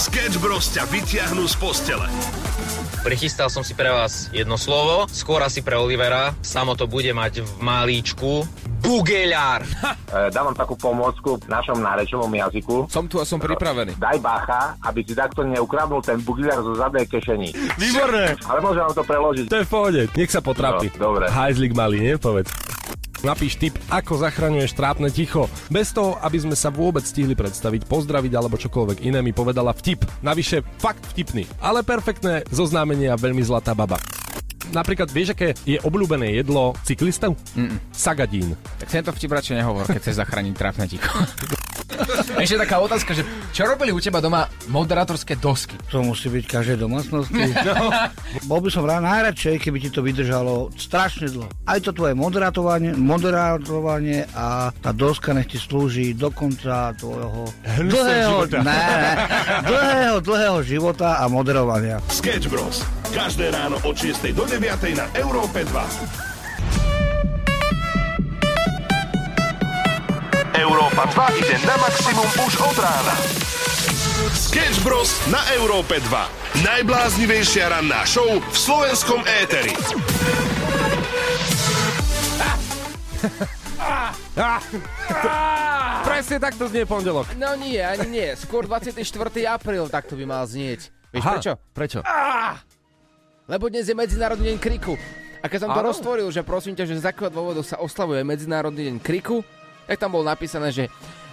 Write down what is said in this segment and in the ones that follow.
Sketch Bros ťa vyťahnú z postele. Prichystal som si pre vás jedno slovo, skôr asi pre Olivera. Samo to bude mať v malíčku. Bugeľár. E, dávam takú pomôcku v našom nárečovom jazyku. Som tu a som pripravený. Daj bacha, aby si takto neukradnul ten bugiľar zo zadnej kešení. Výborné. Ale môžem vám to preložiť. To je v pohode. Nech sa potrapi. No, dobre. Hajzlik malý, nie? Povedz. Napíš tip, ako zachraňuješ trápne ticho. Bez toho, aby sme sa vôbec stihli predstaviť, pozdraviť alebo čokoľvek iné, mi povedala vtip. Navyše fakt vtipný, ale perfektné zoznámenie a veľmi zlatá baba. Napríklad vieš, aké je obľúbené jedlo cyklistov? Mm-mm. Sagadín. Tak tento vtip radšej nehovor, keď chceš zachrániť trápne ticho. Ešte taká otázka, že čo robili u teba doma moderátorské dosky? To musí byť každej domácnosti. No. Bol by som rád najradšej, keby ti to vydržalo strašne dlho. Aj to tvoje moderátovanie, moderátovanie a tá doska nech ti slúži do konca tvojho dlhého, ne, dlhého, dlhého života a moderovania. Sketch Bros. Každé ráno od 6 do 9 na Európe 2. Európa 2 ide na maximum už od rána. Sketch Bros. na Európe 2. Najbláznivejšia ranná show v slovenskom éteri. Presne takto znie pondelok. No nie, ani nie. Skôr 24. apríl takto by mal znieť. Vieš Aha, prečo? Prečo? Lebo dnes je Medzinárodný deň kriku. A keď som to roztvoril, že prosím ťa, že z akého dôvodu sa oslavuje Medzinárodný deň kriku, tak tam bolo napísané, že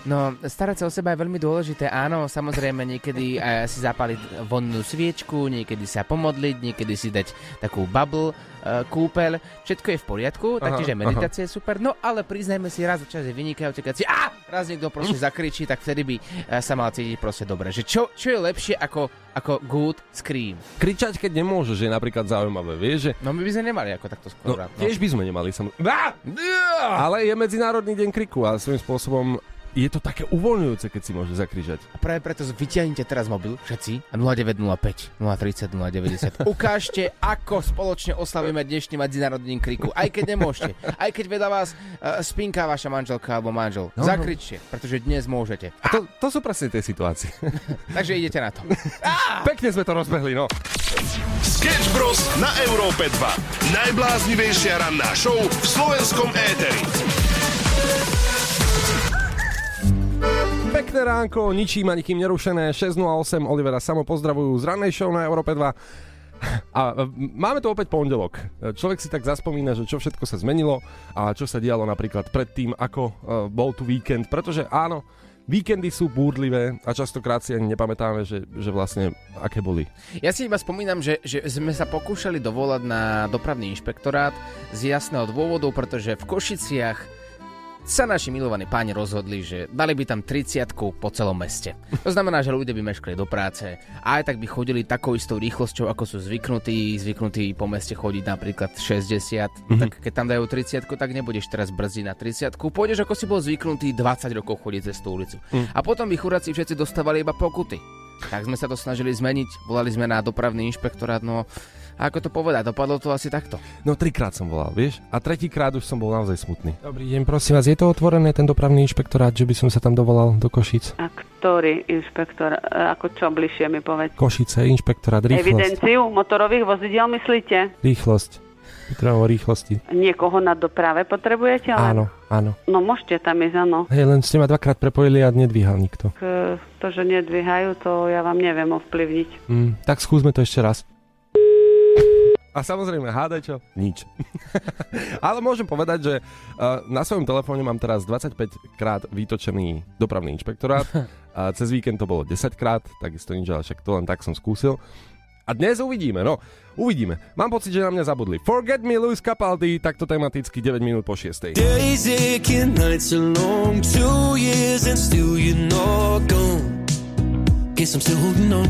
No, starať sa o seba je veľmi dôležité, áno, samozrejme, niekedy uh, si zapaliť vonnú sviečku, niekedy sa pomodliť, niekedy si dať takú bubble uh, kúpeľ, všetko je v poriadku, aj meditácia je super, no ale priznajme si, raz za čas je vynikajúce, keď si a raz niekto proste zakričí, tak vtedy by uh, sa mal cítiť proste dobre. Že čo, čo je lepšie ako, ako good scream? Kričať, keď nemôžeš, je napríklad zaujímavé, vieš, že No my by sme nemali ako takto No, skôr. No, tiež by sme nemali. Sam... Ale je Medzinárodný deň kriku a svojím spôsobom je to také uvoľňujúce, keď si môže zakrižať. A práve preto vyťahnite teraz mobil, všetci, a 0905 030 090. Ukážte, ako spoločne oslavíme dnešný medzinárodný kriku. Aj keď nemôžete. Aj keď vedľa vás uh, spinká vaša manželka alebo manžel. No, no. Zakričte, pretože dnes môžete. A to, to sú presne tie situácie. Takže idete na to. Pekne sme to rozbehli, no. Sketch Bros. na Európe 2. Najbláznivejšia ranná show v slovenskom éteri. Pekné ránko, ničím ani kým nerušené. 6.08 Olivera samo pozdravujú z rannej show na Európe 2. A e, máme tu opäť pondelok. E, Človek si tak zaspomína, že čo všetko sa zmenilo a čo sa dialo napríklad predtým, ako e, bol tu víkend. Pretože áno, víkendy sú búrlivé a častokrát si ani nepamätáme, že, že vlastne aké boli. Ja si iba spomínam, že, že sme sa pokúšali dovolať na dopravný inšpektorát z jasného dôvodu, pretože v Košiciach sa naši milovaní páni rozhodli, že dali by tam 30 po celom meste. To znamená, že ľudia by meškali do práce a aj tak by chodili takou istou rýchlosťou, ako sú zvyknutí, zvyknutí po meste chodiť napríklad 60. Mm-hmm. Tak keď tam dajú 30, tak nebudeš teraz brzdiť na 30. Pôjdeš ako si bol zvyknutý 20 rokov chodiť cez tú ulicu. Mm. A potom by churáci všetci dostávali iba pokuty. Tak sme sa to snažili zmeniť, volali sme na dopravný inšpektorát, no a ako to povedať, dopadlo to asi takto. No trikrát som volal, vieš? A tretíkrát už som bol naozaj smutný. Dobrý deň, prosím vás, je to otvorené ten dopravný inšpektorát, že by som sa tam dovolal do Košic? A ktorý inšpektor, e, ako čo bližšie mi povedz? Košice, inšpektorát, rýchlosť. Evidenciu motorových vozidiel myslíte? Rýchlosť. Potrebujem o rýchlosti. Niekoho na doprave potrebujete? len? Áno, áno. No môžete tam ísť, áno. Hej, len ste ma dvakrát prepojili a nedvíhal nikto. K, to, že nedvíhajú, to ja vám neviem ovplyvniť. Mm, tak skúsme to ešte raz. A samozrejme, hádaj čo? Nič. Ale môžem povedať, že uh, na svojom telefóne mám teraz 25 krát vytočený dopravný inšpektorát. A cez víkend to bolo 10 krát, takisto nič, ale však to len tak som skúsil. A dnes uvidíme, no, uvidíme. Mám pocit, že na mňa zabudli. Forget me, Luis Capaldi, takto tematicky 9 minút po 6. Days aching, nights are long, two years and still you're not gone. Guess I'm still holding on.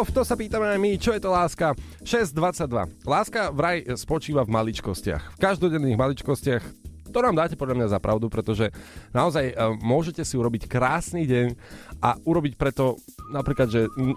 V to sa pýtame aj my, čo je to láska. 6.22. Láska vraj spočíva v maličkostiach. V každodenných maličkostiach to nám dáte podľa mňa za pravdu, pretože naozaj uh, môžete si urobiť krásny deň a urobiť preto napríklad, že m,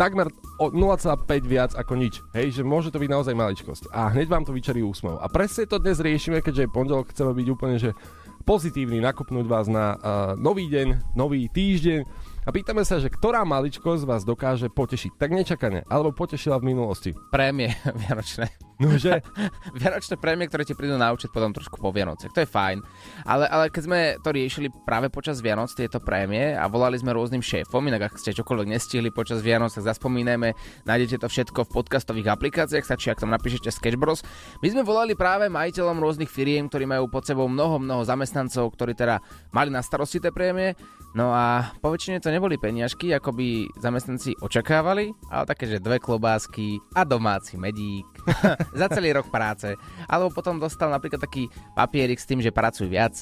takmer o 0,5 viac ako nič. Hej, že môže to byť naozaj maličkosť. A hneď vám to vyčarí úsmev. A presne to dnes riešime, keďže je pondelok, chceme byť úplne, že pozitívny, nakopnúť vás na uh, nový deň, nový týždeň a pýtame sa, že ktorá maličkosť vás dokáže potešiť tak nečakane, alebo potešila v minulosti. Prémie vianočné. Nože, Vianočné prémie, ktoré ti prídu na účet potom trošku po Vianociach. To je fajn. Ale, ale keď sme to riešili práve počas Vianoc, tieto prémie a volali sme rôznym šéfom, inak ak ste čokoľvek nestihli počas Vianoc, tak zaspomínajme, nájdete to všetko v podcastových aplikáciách, stačí, ak tam napíšete Sketch Bros. My sme volali práve majiteľom rôznych firiem, ktorí majú pod sebou mnoho, mnoho zamestnancov, ktorí teda mali na starosti tie prémie. No a po väčšine to neboli peniažky, ako by zamestnanci očakávali, ale také, že dve klobásky a domáci medík za celý rok práce. Alebo potom dostal napríklad taký papierik s tým, že pracujú viac.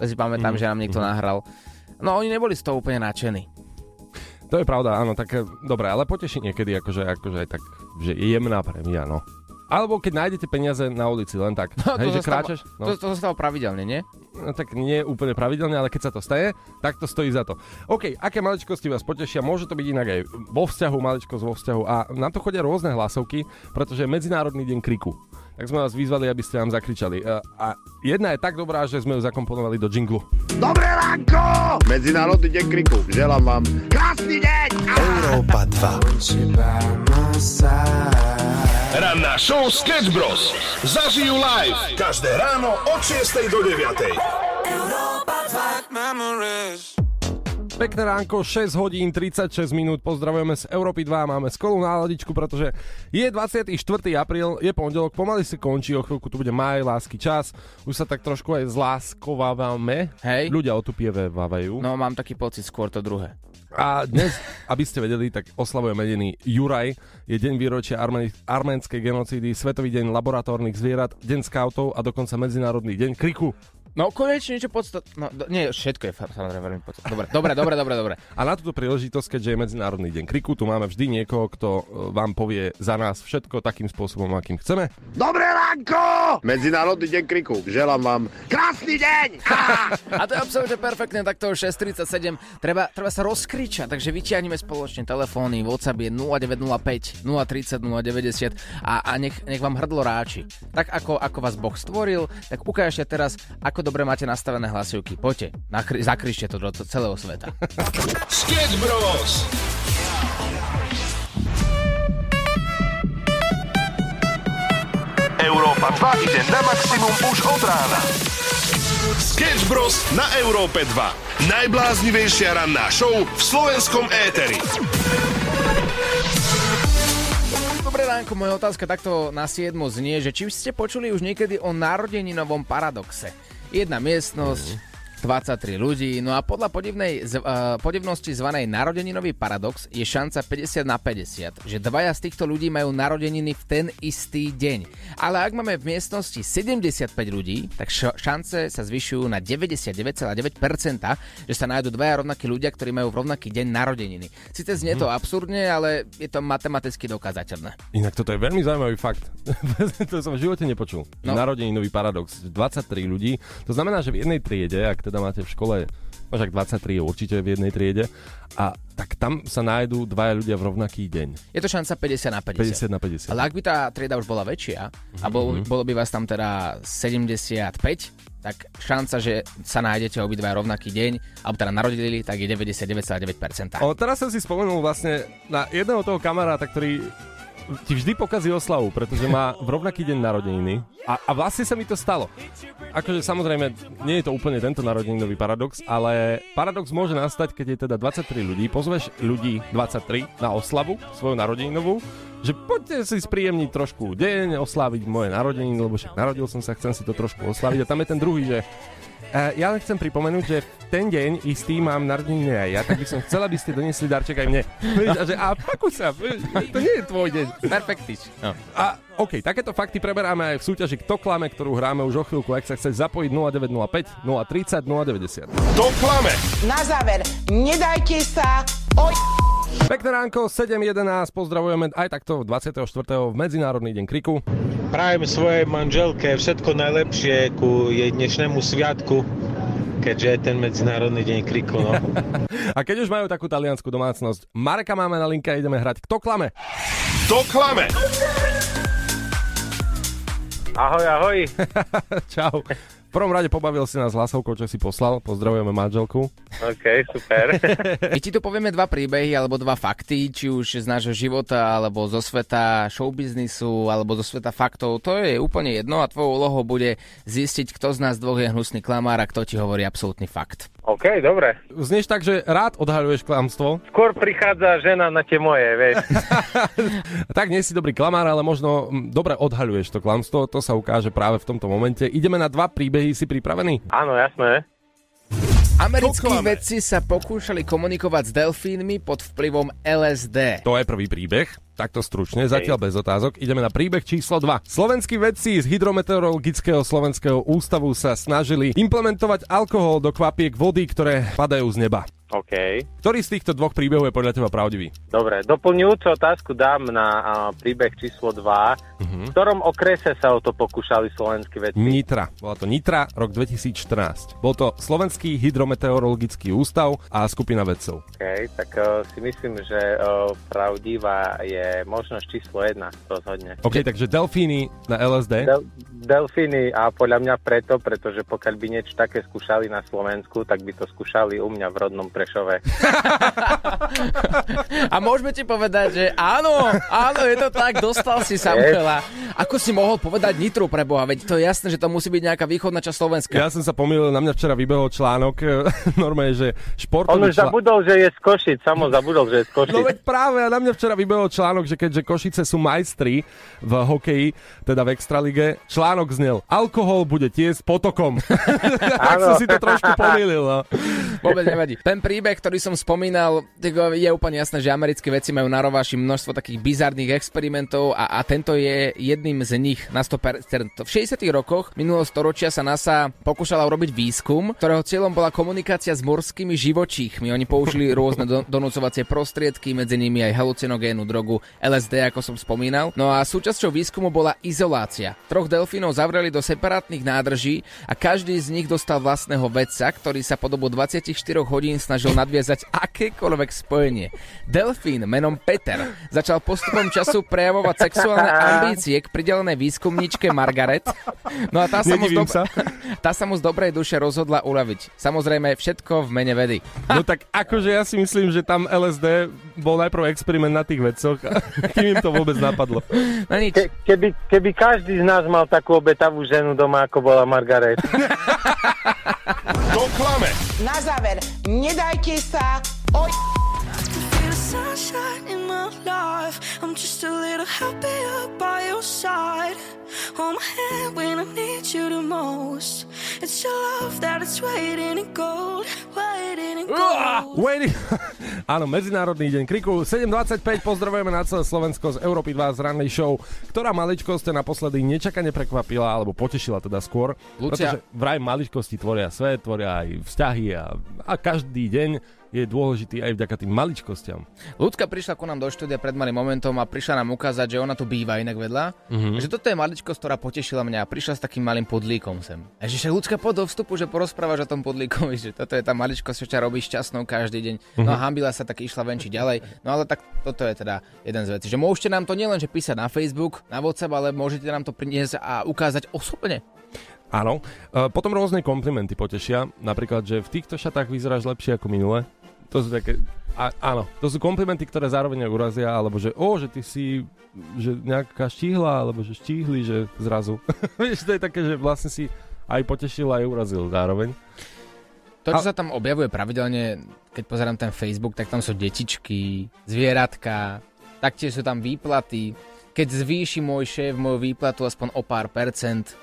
To si pamätám, Mhm, že nám niekto mhm. nahral. No oni neboli z toho úplne nadšení. to je pravda, áno, tak eh, dobre, ale poteší niekedy akože, akože aj tak, že je jemná prémia, no. Alebo keď nájdete peniaze na ulici, len tak. No, Hej, to že zostáva- kráčaš? To, to zostáva pravidelne, nie? No, tak nie úplne pravidelne, ale keď sa to stane, tak to stojí za to. OK, aké maličkosti vás potešia? Môže to byť inak aj vo vzťahu, maličkosť vo vzťahu. A na to chodia rôzne hlasovky, pretože je Medzinárodný deň kriku. Tak sme vás vyzvali, aby ste nám zakričali. A, a jedna je tak dobrá, že sme ju zakomponovali do jinglu. Dobré ránko! Medzinárodný deň kriku. Želám vám krásny deň! Európa 2. Ranná show Sketch Bros. Zažijú live každé ráno od 6 do 9. Pekné ránko, 6 hodín 36 minút, pozdravujeme z Európy 2, máme skvelú náladičku, pretože je 24. apríl, je pondelok, pomaly si končí, o chvíľku tu bude maj, lásky čas, už sa tak trošku aj zláskovávame, Hej. ľudia otupievajú. No mám taký pocit skôr to druhé. A dnes, aby ste vedeli, tak oslavuje medený Juraj, je deň výročia armé- arménskej genocídy, Svetový deň laboratórnych zvierat, deň skautov a dokonca Medzinárodný deň kriku. No konečne niečo podstat... No, do, nie, všetko je samozrejme veľmi podstatné. Dobre, dobre, dobre, dobre, dobre. A na túto príležitosť, keďže je Medzinárodný deň kriku, tu máme vždy niekoho, kto e, vám povie za nás všetko takým spôsobom, akým chceme. Dobré ránko! Medzinárodný deň kriku. Želám vám krásny deň! A to je absolútne perfektne, takto 6.37. Treba, treba sa rozkričať, takže vyťahneme spoločne telefóny, WhatsApp je 0905 030 090 a, a nech, nech vám hrdlo ráči. Tak ako, ako vás Boh stvoril, tak ukážte teraz, ako dobre máte nastavené hlasivky. Poďte, nakri- zakričte to do do celého sveta. Sketch Bros. Európa 2 ide na maximum už od rána. Sketch Bros. na Európe 2. Najbláznivejšia ranná show v slovenskom éteri. Dobré ránko, moja otázka takto na 7 znie, že či ste počuli už niekedy o narodeninovom paradoxe. Jedna miestnosť, 23 ľudí, no a podľa podivnej, z, uh, podivnosti zvanej narodeninový paradox je šanca 50 na 50, že dvaja z týchto ľudí majú narodeniny v ten istý deň. Ale ak máme v miestnosti 75 ľudí, tak š- šance sa zvyšujú na 99,9%, že sa nájdú dvaja rovnakí ľudia, ktorí majú v rovnaký deň narodeniny. Sice znie to absurdne, ale je to matematicky dokázateľné. Inak toto je veľmi zaujímavý fakt. to som v živote nepočul. No. No. Narodeninový paradox. 23 ľudí. To znamená, že v jednej triede, ak teda máte v škole však 23 je určite v jednej triede a tak tam sa nájdú dvaja ľudia v rovnaký deň. Je to šanca 50 na 50. 50 na 50. Ale ak by tá trieda už bola väčšia a bol, bolo by vás tam teda 75, tak šanca, že sa nájdete obidva rovnaký deň, alebo teda narodili, tak je 99,9%. O, teraz som si spomenul vlastne na jedného toho kamaráta, ktorý ti vždy pokazí oslavu, pretože má v rovnaký deň narodeniny. A, a vlastne sa mi to stalo. Akože samozrejme, nie je to úplne tento narodeninový paradox, ale paradox môže nastať, keď je teda 23 ľudí, pozveš ľudí 23 na oslavu svoju narodeninovú, že poďte si spríjemniť trošku deň, osláviť moje narodeniny, lebo však narodil som sa, chcem si to trošku oslaviť. A tam je ten druhý, že ja len chcem pripomenúť, že ten deň istý mám narodeniny aj ja, tak by som chcel, aby ste doniesli darček aj mne. A že a pakuj sa, to nie je tvoj deň. Perfektič. No. A OK, takéto fakty preberáme aj v súťaži Kto klame, ktorú hráme už o chvíľku. Ak sa chceš zapojiť 0905 030 090. To klame. Na záver, nedajte sa oj... Pekné ránko, 7.11, pozdravujeme aj takto 24. v Medzinárodný deň kriku. Prajem svojej manželke všetko najlepšie ku jej dnešnému sviatku, keďže je ten Medzinárodný deň kriku. No. A keď už majú takú taliansku domácnosť, Mareka máme na linke a ideme hrať Kto klame? Kto klame? Ahoj, ahoj. Čau. Prvom rade pobavil si nás hlasovkou, čo si poslal. Pozdravujeme manželku. OK, super. My ti tu povieme dva príbehy alebo dva fakty, či už z nášho života, alebo zo sveta showbiznisu, alebo zo sveta faktov. To je úplne jedno a tvojou úlohou bude zistiť, kto z nás dvoch je hnusný klamár a kto ti hovorí absolútny fakt. OK, dobre. Znieš tak, že rád odhaľuješ klamstvo. Skôr prichádza žena na tie moje, vieš. tak nie si dobrý klamár, ale možno mm, dobre odhaľuješ to klamstvo. To sa ukáže práve v tomto momente. Ideme na dva príbehy. Si pripravený? Áno, jasné. Americkí vedci sa pokúšali komunikovať s delfínmi pod vplyvom LSD. To je prvý príbeh. Takto stručne, zatiaľ bez otázok. Ideme na príbeh číslo 2. Slovenskí vedci z Hydrometeorologického slovenského ústavu sa snažili implementovať alkohol do kvapiek vody, ktoré padajú z neba. OK. Ktorý z týchto dvoch príbehov je podľa teba pravdivý? Dobre, doplňujúcu otázku dám na a, príbeh číslo 2. V ktorom okrese sa o to pokúšali slovenskí vedci? Nitra. Bola to Nitra, rok 2014. Bol to Slovenský hydrometeorologický ústav a skupina vedcov. OK, tak uh, si myslím, že uh, pravdivá je možnosť číslo 1 rozhodne. OK, takže delfíny na LSD. Del- delfíny a podľa mňa preto, pretože pokiaľ by niečo také skúšali na Slovensku, tak by to skúšali u mňa v rodnom Prešove. A môžeme ti povedať, že áno, áno, je to tak, dostal si Samuela. Ako si mohol povedať Nitru pre Boha, veď to je jasné, že to musí byť nejaká východná časť Slovenska. Ja som sa pomýlil, na mňa včera vybehol článok, normálne, že On športový už zabudol, že je z Košic, samo zabudol, že je z Košic. No veď práve, a na mňa včera vybehol článok, že keďže Košice sú majstri v hokeji, teda v Extralige, článok znel, alkohol bude tiesť potokom. tak som si to trošku pomýlil. No. Vôbec nevadí. Ten príbeh, ktorý som spomínal, je úplne jasné, že americké veci majú na rováši množstvo takých bizarných experimentov a, a tento je jedným z nich na 100%. V 60. rokoch minulého storočia sa NASA pokúšala urobiť výskum, ktorého cieľom bola komunikácia s morskými živočíchmi. Oni použili rôzne do, donúcovacie prostriedky, medzi nimi aj halucinogénnu drogu LSD, ako som spomínal. No a súčasťou výskumu bola izolácia. Troch delfínov zavreli do separátnych nádrží a každý z nich dostal vlastného vedca, ktorý sa po dobu 24 hodín snažil nadviazať akékoľvek spojenie. Delfín menom Peter začal postupom času prejavovať sexuálne ambície k pridelenej výskumničke Margaret. No a tá sa, mu z, sa. tá sa mu z dobrej duše rozhodla uľaviť. Samozrejme, všetko v mene vedy. no tak akože ja si myslím, že tam LSD bol najprv experiment na tých vedcoch, kým im to vôbec napadlo. No nič. Ke, keby, keby každý z nás mal takú obetavú ženu doma, ako bola Margaret. Kto klame? Na záver, nedajte sa o... sunshine in my life. I'm just a little happier by your side. Hold my hand when I need you the most. It's your love that is waiting in gold, waiting in gold. Waiting. Áno, Medzinárodný deň kriku. 7.25 pozdravujeme na celé Slovensko z Európy 2 z rannej show, ktorá maličkosť naposledy nečakane prekvapila, alebo potešila teda skôr. Lucia- Pretože vraj maličkosti tvoria svet, tvoria aj vzťahy a, a každý deň je dôležitý aj vďaka tým maličkostiam. Ľudka prišla ku nám do štúdia pred malým momentom a prišla nám ukázať, že ona tu býva inak vedľa. Mhm. Mm-hmm. Že toto je maličkosť, ktorá potešila mňa a prišla s takým malým podlíkom sem. A že ľudská poď do vstupu, že porozprávaš o tom podlíkovi, že toto je tá maličkosť, čo ťa robí šťastnou každý deň. No a hambila sa tak išla venčiť ďalej. No ale tak toto je teda jeden z vecí. Že môžete nám to nielen že písať na Facebook, na WhatsApp, ale môžete nám to priniesť a ukázať osobne. Áno. E, Potom rôzne komplimenty potešia. Napríklad, že v týchto šatách vyzeráš lepšie ako minule. To sú také... A, áno, to sú komplimenty, ktoré zároveň urazia, alebo že o, že ty si že nejaká štíhla, alebo že štíhli, že zrazu. Vieš, to je také, že vlastne si aj potešil, aj urazil zároveň. To, čo A- sa tam objavuje pravidelne, keď pozerám ten Facebook, tak tam sú detičky, zvieratka, taktiež sú tam výplaty. Keď zvýši môj šéf moju výplatu aspoň o pár percent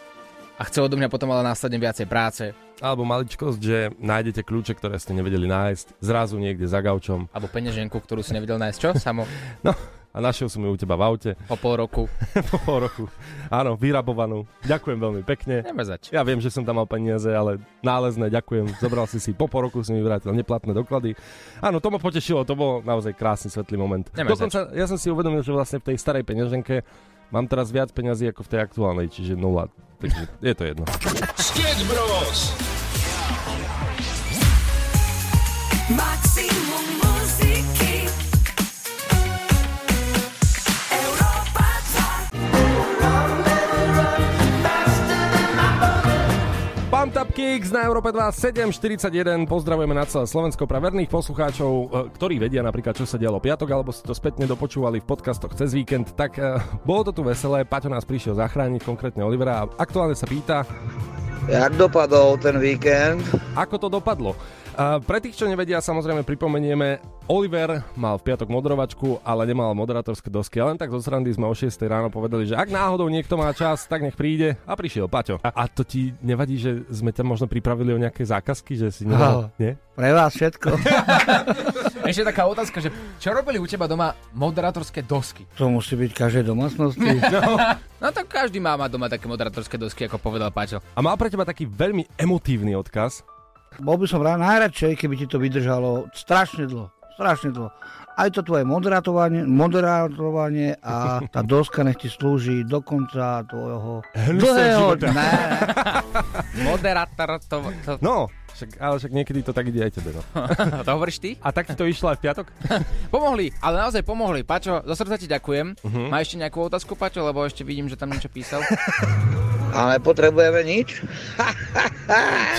a chce odo mňa potom ale následne viacej práce, Alebo maličkosť, že nájdete kľúče, ktoré ste nevedeli nájsť, zrazu niekde za gaučom. alebo peňaženku, ktorú si nevedel nájsť, čo? Samo. No, a našiel som ju u teba v aute. Po pol roku. po pol roku. Áno, vyrabovanú. Ďakujem veľmi pekne. Nemáš zač. Ja viem, že som tam mal peniaze, ale nálezné, ďakujem. Zobral si si, po pol roku si mi vrátil neplatné doklady. Áno, to ma potešilo, to bol naozaj krásny, svetlý moment. Dokonca ja som si uvedomil, že vlastne v tej starej peňaženke mám teraz viac peňazí ako v tej aktuálnej, čiže nula. Takže je to jedno. Sketch Bros. Kicks na Európe 2 741. Pozdravujeme na celé Slovensko pre verných poslucháčov, eh, ktorí vedia napríklad, čo sa dialo piatok, alebo si to spätne dopočúvali v podcastoch cez víkend. Tak uh, bolo to tu veselé, Paťo nás prišiel zachrániť, konkrétne Olivera a aktuálne sa pýta, Jak dopadol ten víkend? ako to dopadlo. A pre tých, čo nevedia, samozrejme pripomenieme, Oliver mal v piatok moderovačku, ale nemal moderátorské dosky. A len tak zo srandy sme o 6 ráno povedali, že ak náhodou niekto má čas, tak nech príde. A prišiel Paťo. A, a to ti nevadí, že sme ťa možno pripravili o nejaké zákazky, že si nemal... Nie? Pre vás všetko. Ešte taká otázka, že čo robili u teba doma moderátorské dosky? To musí byť každej domácnosti. No tak každý má mať doma také moderátorské dosky, ako povedal Paťo. A mal pre teba taký veľmi emotívny odkaz. Bol by som rád najradšej, keby ti to vydržalo strašne dlho. Strašne dlho. Aj to tvoje moderátovanie, moderátovanie a tá doska nech ti slúži do konca tvojho dlhého života. dňa. Moderátor to... to... No, však, ale však niekedy to tak ide aj tebe. No. to hovoríš ty? A tak ti to išlo aj v piatok? Pomohli, ale naozaj pomohli. Pačo, zo srdca ti ďakujem. Mhm. Má ešte nejakú otázku, Pačo, lebo ešte vidím, že tam niečo písal. A nepotrebujeme nič?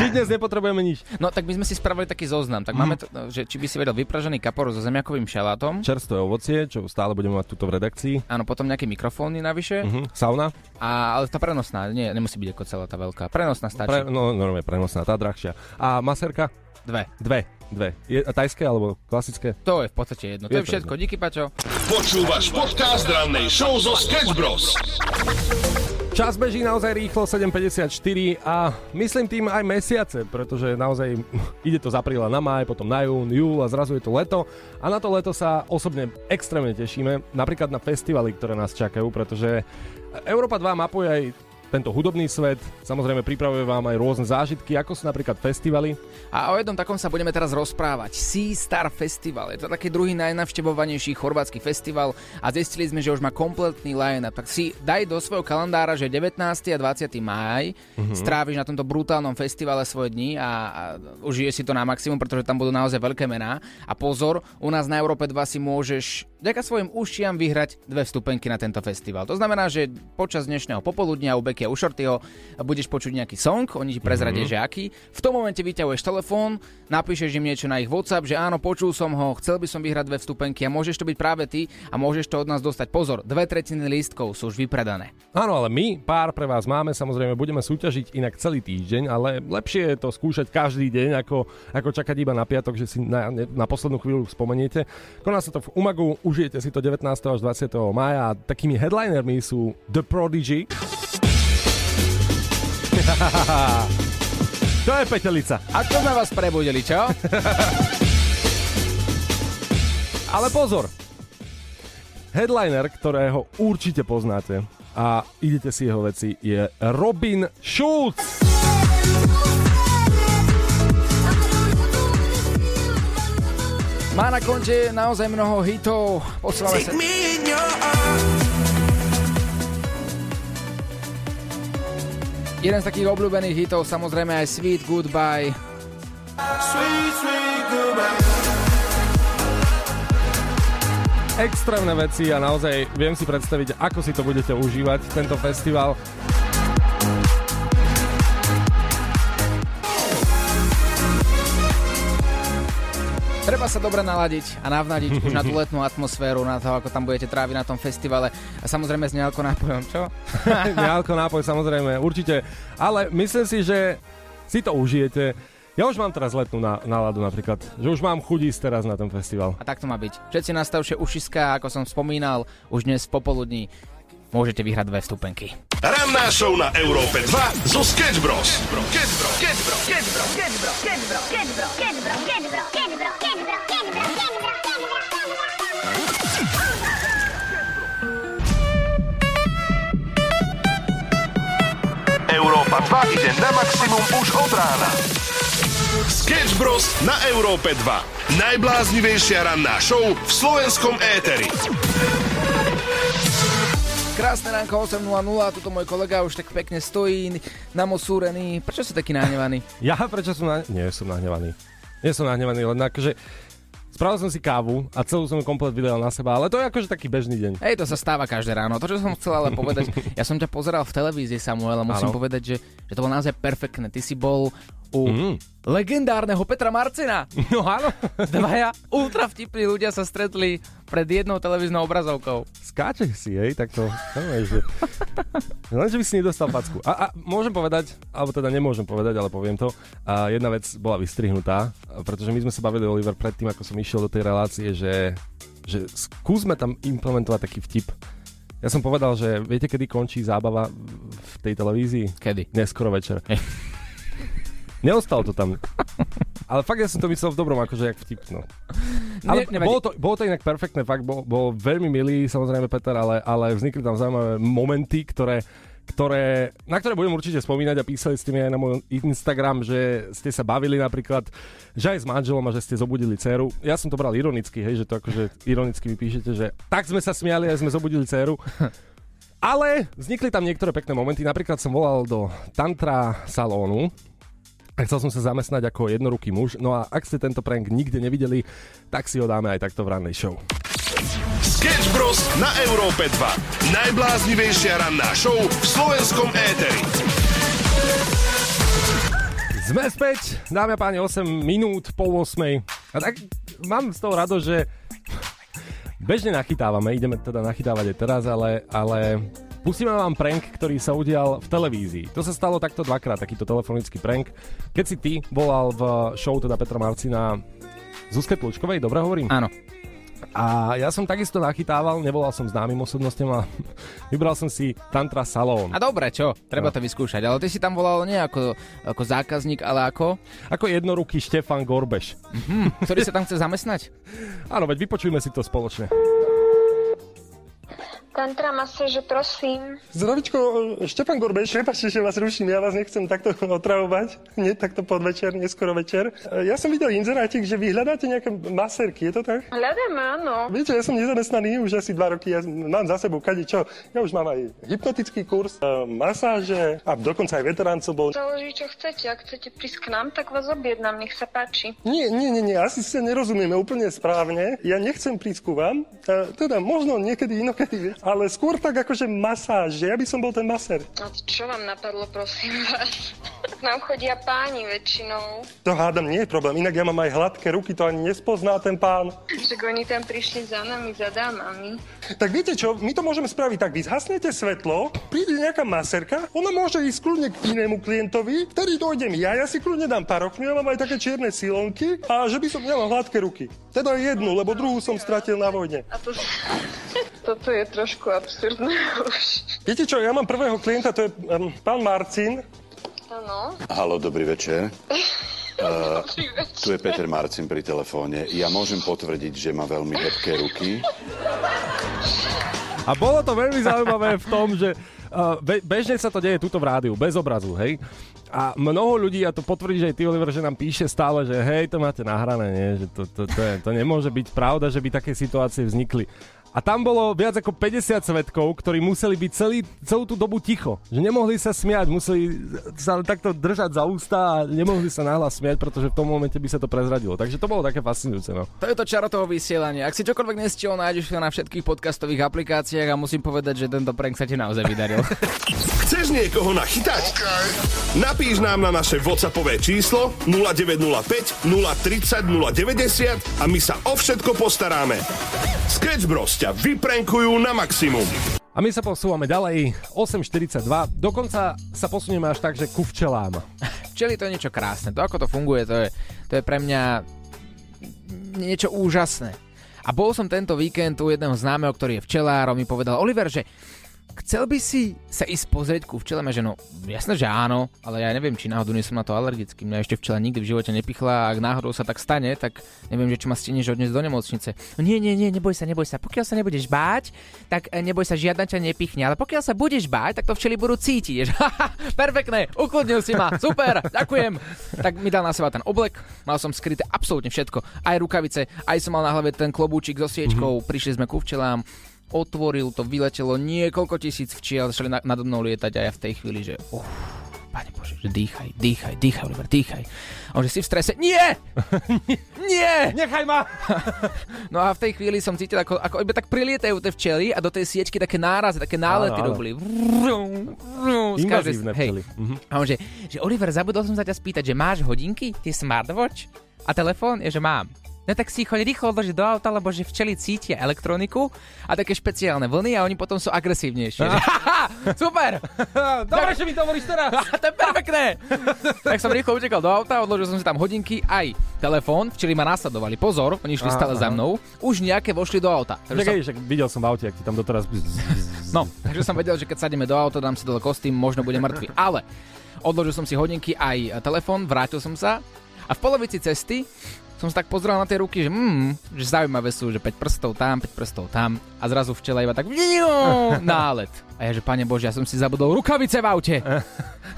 Či dnes nepotrebujeme nič. No tak my sme si spravili taký zoznam. Tak máme to, že či by si vedel vypražený kapor so zemiakovým šalátom. Čerstvé ovocie, čo stále budeme mať tuto v redakcii. Áno, potom nejaké mikrofóny navyše. Mhm. Sauna. A, ale tá prenosná, nie, nemusí byť ako celá tá veľká. Prenosná stačí. Pre, no, normálne prenosná, tá drahšia. A maserka? Dve. Dve. Dve. Je, a tajské alebo klasické? To je v podstate jedno. To Je je, to všetko. Díky, Pačo. Počúvaš podcast rannej show zo Sketch Bros. Čas beží naozaj rýchlo, 7.54 a myslím tým aj mesiace, pretože naozaj ide to z apríla na maj, potom na jún, júl a zrazu je to leto a na to leto sa osobne extrémne tešíme, napríklad na festivaly, ktoré nás čakajú, pretože Európa 2 mapuje aj tento hudobný svet, samozrejme pripravuje vám aj rôzne zážitky, ako sú napríklad festivaly. A o jednom takom sa budeme teraz rozprávať. Sea Star Festival. Je to taký druhý najnavštevovanejší chorvátsky festival a zistili sme, že už má kompletný line-up. Tak si daj do svojho kalendára, že 19. a 20. máj mm-hmm. stráviš na tomto brutálnom festivale svoje dni a, a užije si to na maximum, pretože tam budú naozaj veľké mená. A pozor, u nás na Európe 2 si môžeš vďaka svojim ušiam vyhrať dve vstupenky na tento festival. To znamená, že počas dnešného popoludnia u Beky a u Shortyho budeš počuť nejaký song, oni ti prezradia, mm-hmm. že aký. V tom momente vyťahuješ telefón, napíšeš im niečo na ich WhatsApp, že áno, počul som ho, chcel by som vyhrať dve vstupenky a môžeš to byť práve ty a môžeš to od nás dostať. Pozor, dve tretiny lístkov sú už vypredané. Áno, ale my pár pre vás máme, samozrejme budeme súťažiť inak celý týždeň, ale lepšie je to skúšať každý deň, ako, ako čakať iba na piatok, že si na, na poslednú chvíľu spomeniete. Koná sa to v Umagu, užijete si to 19. až 20. maja a takými headlinermi sú The Prodigy. to je petelica. A to sme vás prebudili, čo? Ale pozor, headliner, ktorého určite poznáte a idete si jeho veci, je Robin Schulz. Má na konte naozaj mnoho hitov. Posielame sa... Jeden z takých obľúbených hitov, samozrejme aj Sweet Goodbye. Extrémne veci a naozaj viem si predstaviť, ako si to budete užívať, tento festival. Treba sa dobre naladiť a navnadiť už na tú letnú atmosféru, na to, ako tam budete tráviť na tom festivale. A samozrejme s nealko nápojom, čo? Nealko nápoj samozrejme, určite. Ale myslím si, že si to užijete. Ja už mám teraz letnú na, náladu napríklad, že už mám chuť ísť teraz na ten festival. A tak to má byť. Všetci nastavšie ušiska, ako som spomínal, už dnes popoludní môžete vyhrať dve vstupenky. Ranná show na Európe 2 zo. Sketch Bros. Sketch Bros. Sketch Bros. Sketch Bros. Sketch Bros. Sketch Bros. Sketch Bros. Sketch Bros. 2 ide na maximum už od rána. Sketch Bros. na Európe 2. Najbláznivejšia ranná show v slovenskom éteri. Krásne ránko 8.00, tuto môj kolega už tak pekne stojí, namosúrený. Prečo si taký nahnevaný? Ja prečo som na... Nie som nahnevaný. Nie som nahnevaný, len akože Spravil som si kávu a celú som komplet vydal na seba, ale to je akože taký bežný deň. Hej, to sa stáva každé ráno. To, čo som chcel ale povedať, ja som ťa pozeral v televízii, Samuel, a musím ano. povedať, že, že to bolo naozaj perfektné. Ty si bol u mm. legendárneho Petra Marcina. No áno. Dvaja ultra vtipní ľudia sa stretli pred jednou televíznou obrazovkou. Skáče si, hej, tak to... že... Len, že by si nedostal facku. A, a môžem povedať, alebo teda nemôžem povedať, ale poviem to. A jedna vec bola vystrihnutá, pretože my sme sa bavili, Oliver, predtým, ako som išiel do tej relácie, že, že skúsme tam implementovať taký vtip. Ja som povedal, že viete, kedy končí zábava v tej televízii? Kedy? Neskoro večer. Neostal to tam. Ale fakt ja som to myslel v dobrom, akože jak vtip, no. Ale ne, bolo, to, bolo to inak perfektné, fakt bol, bol veľmi milý, samozrejme Peter, ale, ale vznikli tam zaujímavé momenty, ktoré ktoré, na ktoré budem určite spomínať a písali ste mi aj na môj Instagram, že ste sa bavili napríklad, že aj s manželom a že ste zobudili dceru. Ja som to bral ironicky, hej, že to akože ironicky mi píšete, že tak sme sa smiali a sme zobudili dceru. Ale vznikli tam niektoré pekné momenty. Napríklad som volal do tantra salónu, a chcel som sa zamestnať ako jednoruký muž. No a ak ste tento prank nikde nevideli, tak si ho dáme aj takto v rannej show. Sketch Bros. na Európe 2. Najbláznivejšia ranná show v slovenskom éteri. Sme späť, dáme páni, 8 minút po 8. A tak mám z toho rado, že bežne nachytávame, ideme teda nachytávať aj teraz, ale, ale Pustíme vám prank, ktorý sa udial v televízii. To sa stalo takto dvakrát, takýto telefonický prank. Keď si ty volal v show teda Petra Marcina Zuzke Tlučkovej, dobre hovorím? Áno. A ja som takisto nachytával, nevolal som známym osobnostiam a vybral som si Tantra Salón. A dobre, čo? Treba no. to vyskúšať. Ale ty si tam volal nie ako, ako zákazník, ale ako? Ako jednoruký Štefan Gorbeš. Mm-hmm. Ktorý sa tam chce zamestnať? Áno, veď vypočujme si to spoločne. Tantra masáže, prosím. Zdravičko, Štefan Gorbeš, prepačte, že vás ruším, ja vás nechcem takto otravovať, nie takto podvečer, neskoro večer. Ja som videl inzerátik, že vy hľadáte nejaké maserky, je to tak? Hľadám, áno. Viete, ja som nezamestnaný už asi dva roky, ja mám za sebou kade čo. Ja už mám aj hypnotický kurz, e, masáže a dokonca aj veteráncov bol. Záleží, čo chcete. Ak chcete prísť k nám, tak vás objednám, nech sa páči. Nie, nie, nie, nie, asi sa nerozumieme úplne správne. Ja nechcem prísť ku vám, teda možno niekedy inokedy, ale skôr tak akože masáž, že ja by som bol ten maser. A čo vám napadlo, prosím vás? Nám chodia páni väčšinou. To hádam, nie je problém, inak ja mám aj hladké ruky, to ani nespozná ten pán. Však oni tam prišli za nami, za dámami. Tak viete čo, my to môžeme spraviť tak, vy zhasnete svetlo, príde nejaká maserka, ona môže ísť kľudne k inému klientovi, ktorý dojdem ja, ja si kľudne dám parokňu, ja mám aj také čierne silonky a že by som nemal hladké ruky. Teda jednu, lebo druhú som stratil na vojne. A to... Toto je trošku absurdné už. Viete čo, ja mám prvého klienta, to je um, pán Marcin. Áno. Halo, dobrý večer. Uh, tu je Peter Marcin pri telefóne. Ja môžem potvrdiť, že má veľmi hebké ruky. A bolo to veľmi zaujímavé v tom, že uh, be- bežne sa to deje tuto v rádiu, bez obrazu, hej. A mnoho ľudí, a to potvrdí, že aj ty, Oliver, že nám píše stále, že hej, to máte nahrané, nie? že to, to, to, je, to nemôže byť pravda, že by také situácie vznikli. A tam bolo viac ako 50 svetkov, ktorí museli byť celý, celú tú dobu ticho. Že nemohli sa smiať, museli sa takto držať za ústa a nemohli sa nahlas smiať, pretože v tom momente by sa to prezradilo. Takže to bolo také fascinujúce. No. To je to čaro toho vysielania. Ak si čokoľvek nestihol, nájdeš to na všetkých podcastových aplikáciách a musím povedať, že tento prank sa ti naozaj vydaril. Chceš niekoho nachytať? Okay. Napíš nám na naše WhatsAppové číslo 0905 030 090 a my sa o všetko postaráme. Sketch Bros ťa vyprenkujú na maximum. A my sa posúvame ďalej, 8.42, dokonca sa posunieme až tak, že ku včelám. Včely to je niečo krásne, to ako to funguje, to je, to je pre mňa niečo úžasné. A bol som tento víkend u jedného známeho, ktorý je včelár, on mi povedal, Oliver, že chcel by si sa ísť pozrieť ku včeleme, že no, jasné, že áno, ale ja neviem, či náhodou nie som na to alergický. Mňa ešte včela nikdy v živote nepichla a ak náhodou sa tak stane, tak neviem, že či ma stihneš odniesť do nemocnice. No nie, nie, nie, neboj sa, neboj sa. Pokiaľ sa nebudeš báť, tak e, neboj sa, žiadna ťa nepichne. Ale pokiaľ sa budeš báť, tak to včely budú cítiť. Perfektné, ukludnil si ma, super, ďakujem. Tak mi dal na seba ten oblek, mal som skryté absolútne všetko. Aj rukavice, aj som mal na hlave ten klobúčik so sviečkou, mm-hmm. prišli sme ku včelám, otvoril to, vyletelo niekoľko tisíc včiel, začali na, nado mnou lietať a ja v tej chvíli, že oh, Pane Bože, že dýchaj, dýchaj, dýchaj, Oliver, dýchaj. A on, že si v strese, nie! nie! Nechaj ma! no a v tej chvíli som cítil, ako, ako iba tak prilietajú tie včely a do tej siečky také nárazy, také nálety Áno, áno. robili. Invazívne včely. Mhm. A on, že, že Oliver, zabudol som sa ťa spýtať, že máš hodinky, tie smartwatch a telefón? Je, že mám. No tak si ich choď rýchlo odložiť do auta, lebo že včely cítia elektroniku a také špeciálne vlny a oni potom sú agresívnejšie. Super! Dobre, že mi to hovoríš teraz. to je perfektné! tak som rýchlo utekal do auta, odložil som si tam hodinky, aj telefón, včely ma nasledovali. Pozor, oni išli Aha, stále za mnou. Už nejaké vošli do auta. Takže Tak som, videl som v aute, ak ti tam doteraz... no, takže som vedel, že keď sadíme do auta, dám si dole kostým, možno bude mŕtvy. Ale odložil som si hodinky aj telefón, vrátil som sa a v polovici cesty som sa tak pozrel na tie ruky, že, mm, že zaujímavé sú, že 5 prstov tam, 5 prstov tam a zrazu včela iba tak nálet. A ja, že pane Bože, ja som si zabudol rukavice v aute.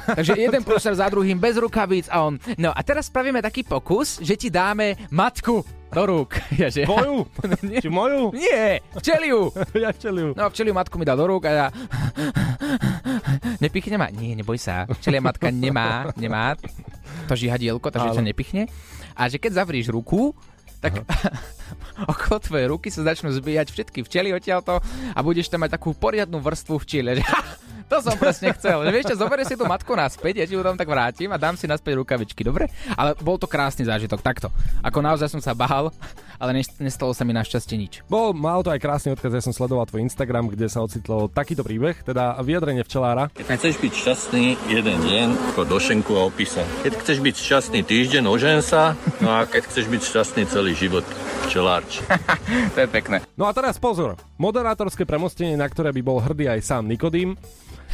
Takže jeden prúser za druhým bez rukavíc a on, no a teraz spravíme taký pokus, že ti dáme matku do rúk. Ja, že, Moju? Nie. Či moju? Nie, včeliu. ja včeliu. No a včeliu matku mi dal do rúk a ja... Nepichne ma? Nie, neboj sa. Včelia matka nemá, nemá to žihadielko, takže ťa nepichne. A že keď zavrieš ruku, tak okolo tvojej ruky sa začnú zbíjať všetky včely odtiaľto a budeš tam mať takú poriadnu vrstvu včiel. To som presne chcel. Že vieš čo, zoberieš si tú matku naspäť, ja ti ju tam tak vrátim a dám si naspäť rukavičky, dobre? Ale bol to krásny zážitok, takto. Ako naozaj som sa bahal, ale nest- nestalo sa mi našťastie nič. Bol, mal to aj krásny odkaz, ja som sledoval tvoj Instagram, kde sa ocitlo takýto príbeh, teda vyjadrenie včelára. Keď chceš byť šťastný jeden deň, ako do šenku a opísa. Keď chceš byť šťastný týždeň, ožen sa. No a keď chceš byť šťastný celý život, včelárč. to je pekné. No a teraz pozor, moderátorské premostenie, na ktoré by bol hrdý aj sám Nikodým,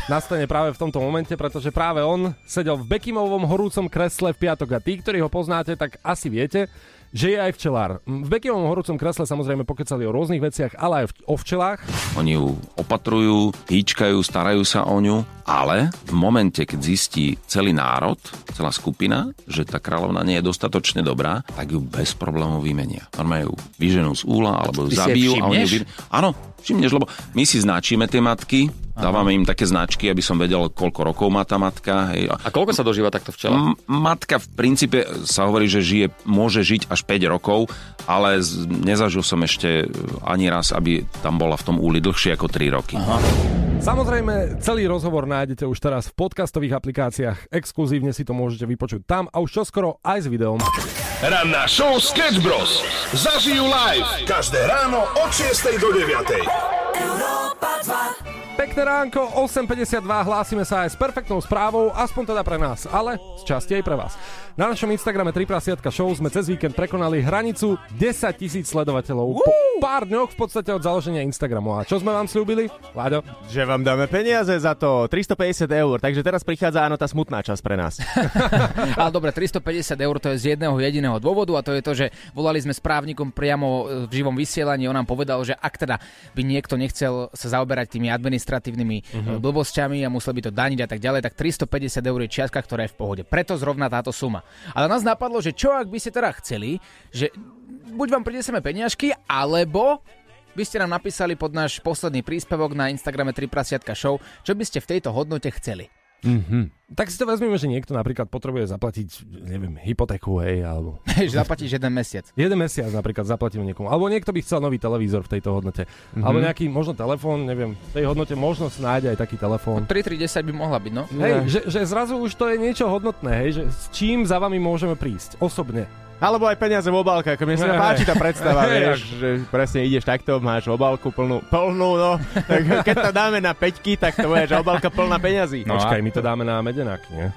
nastane práve v tomto momente, pretože práve on sedel v Bekimovom horúcom kresle v piatok a tí, ktorí ho poznáte, tak asi viete, že je aj včelár. V Bekimovom horúcom kresle samozrejme pokecali o rôznych veciach, ale aj v- o včelách. Oni ju opatrujú, hýčkajú, starajú sa o ňu, ale v momente, keď zistí celý národ, celá skupina, že tá kráľovna nie je dostatočne dobrá, tak ju bez problémov vymenia. Normálne ju vyženú z úla alebo ju zabijú. A oni ju vy... Áno, všimneš, lebo my si značíme tie matky, dávame im také značky, aby som vedel, koľko rokov má tá matka. Hej. A koľko sa dožíva takto včela? M- matka v princípe sa hovorí, že žije, môže žiť až 5 rokov, ale z, nezažil som ešte ani raz, aby tam bola v tom úli dlhšie ako 3 roky. Aha. Samozrejme, celý rozhovor nájdete už teraz v podcastových aplikáciách. Exkluzívne si to môžete vypočuť tam a už čoskoro aj s videom. Ranná show Sketch Bros. Zažijú live každé ráno od 6 do 9. Pekné ránko, 8.52, hlásime sa aj s perfektnou správou, aspoň teda pre nás, ale z časti aj pre vás. Na našom Instagrame 3 prasiatka show sme cez víkend prekonali hranicu 10 tisíc sledovateľov. Po pár dňoch v podstate od založenia Instagramu. A čo sme vám slúbili? Láďo? Že vám dáme peniaze za to 350 eur, takže teraz prichádza áno tá smutná časť pre nás. Ale dobre, 350 eur to je z jedného jediného dôvodu a to je to, že volali sme s právnikom priamo e, v živom vysielaní. On nám povedal, že ak teda by niekto nechcel sa zaoberať tými administratívnymi uh-huh. blbosťami a musel by to daniť a tak ďalej, tak 350 eur je čiastka, ktorá je v pohode. Preto zrovna táto suma. Ale nás napadlo, že čo ak by ste teda chceli, že buď vám prinesieme peniažky, alebo by ste nám napísali pod náš posledný príspevok na Instagrame 3 prasiatka show, čo by ste v tejto hodnote chceli. Mm-hmm. Tak si to vezmeme, že niekto napríklad potrebuje zaplatiť, neviem, hypotéku, hej, alebo... že zaplatíš jeden mesiac. Jeden mesiac napríklad zaplatím niekomu. Alebo niekto by chcel nový televízor v tejto hodnote. Mhm. Mm-hmm. Alebo nejaký možno telefón, neviem, v tej hodnote možno snáď aj taký telefón. 3310 by mohla byť, no. Hej, že, že zrazu už to je niečo hodnotné, hej, že s čím za vami môžeme prísť, osobne. Alebo aj peniaze v obálke, ako mne sa páči tá predstava, vieš, že presne ideš takto, máš obálku plnú, plnú, no, tak keď to dáme na peťky, tak to bude, že obálka plná peňazí. No Počkaj, my to dáme na medenáky, nie?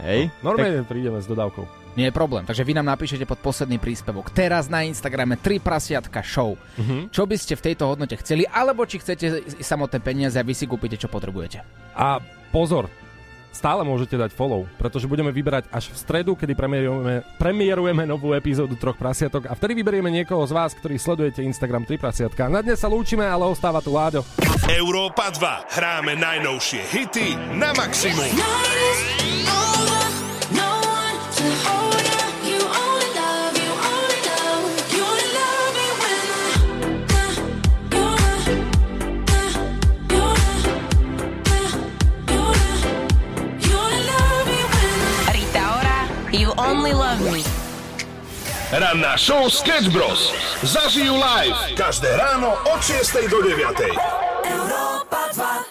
Hej. No, normálne prídeme s dodávkou. Nie je problém. Takže vy nám napíšete pod posledný príspevok. Teraz na Instagrame 3 prasiatka show. Mhm. Čo by ste v tejto hodnote chceli, alebo či chcete i- samotné peniaze a vy si kúpite, čo potrebujete. A pozor, stále môžete dať follow, pretože budeme vyberať až v stredu, kedy premiérujeme, premiérujeme novú epizódu Troch prasiatok a vtedy vyberieme niekoho z vás, ktorí sledujete Instagram 3 prasiatka. Na dnes sa lúčime, ale ostáva tu Láďo. Európa 2. Hráme najnovšie hity na maximum. Ranná show Sketch Bros. Zažijú live. Každé ráno od 6 do 9. Európa 2.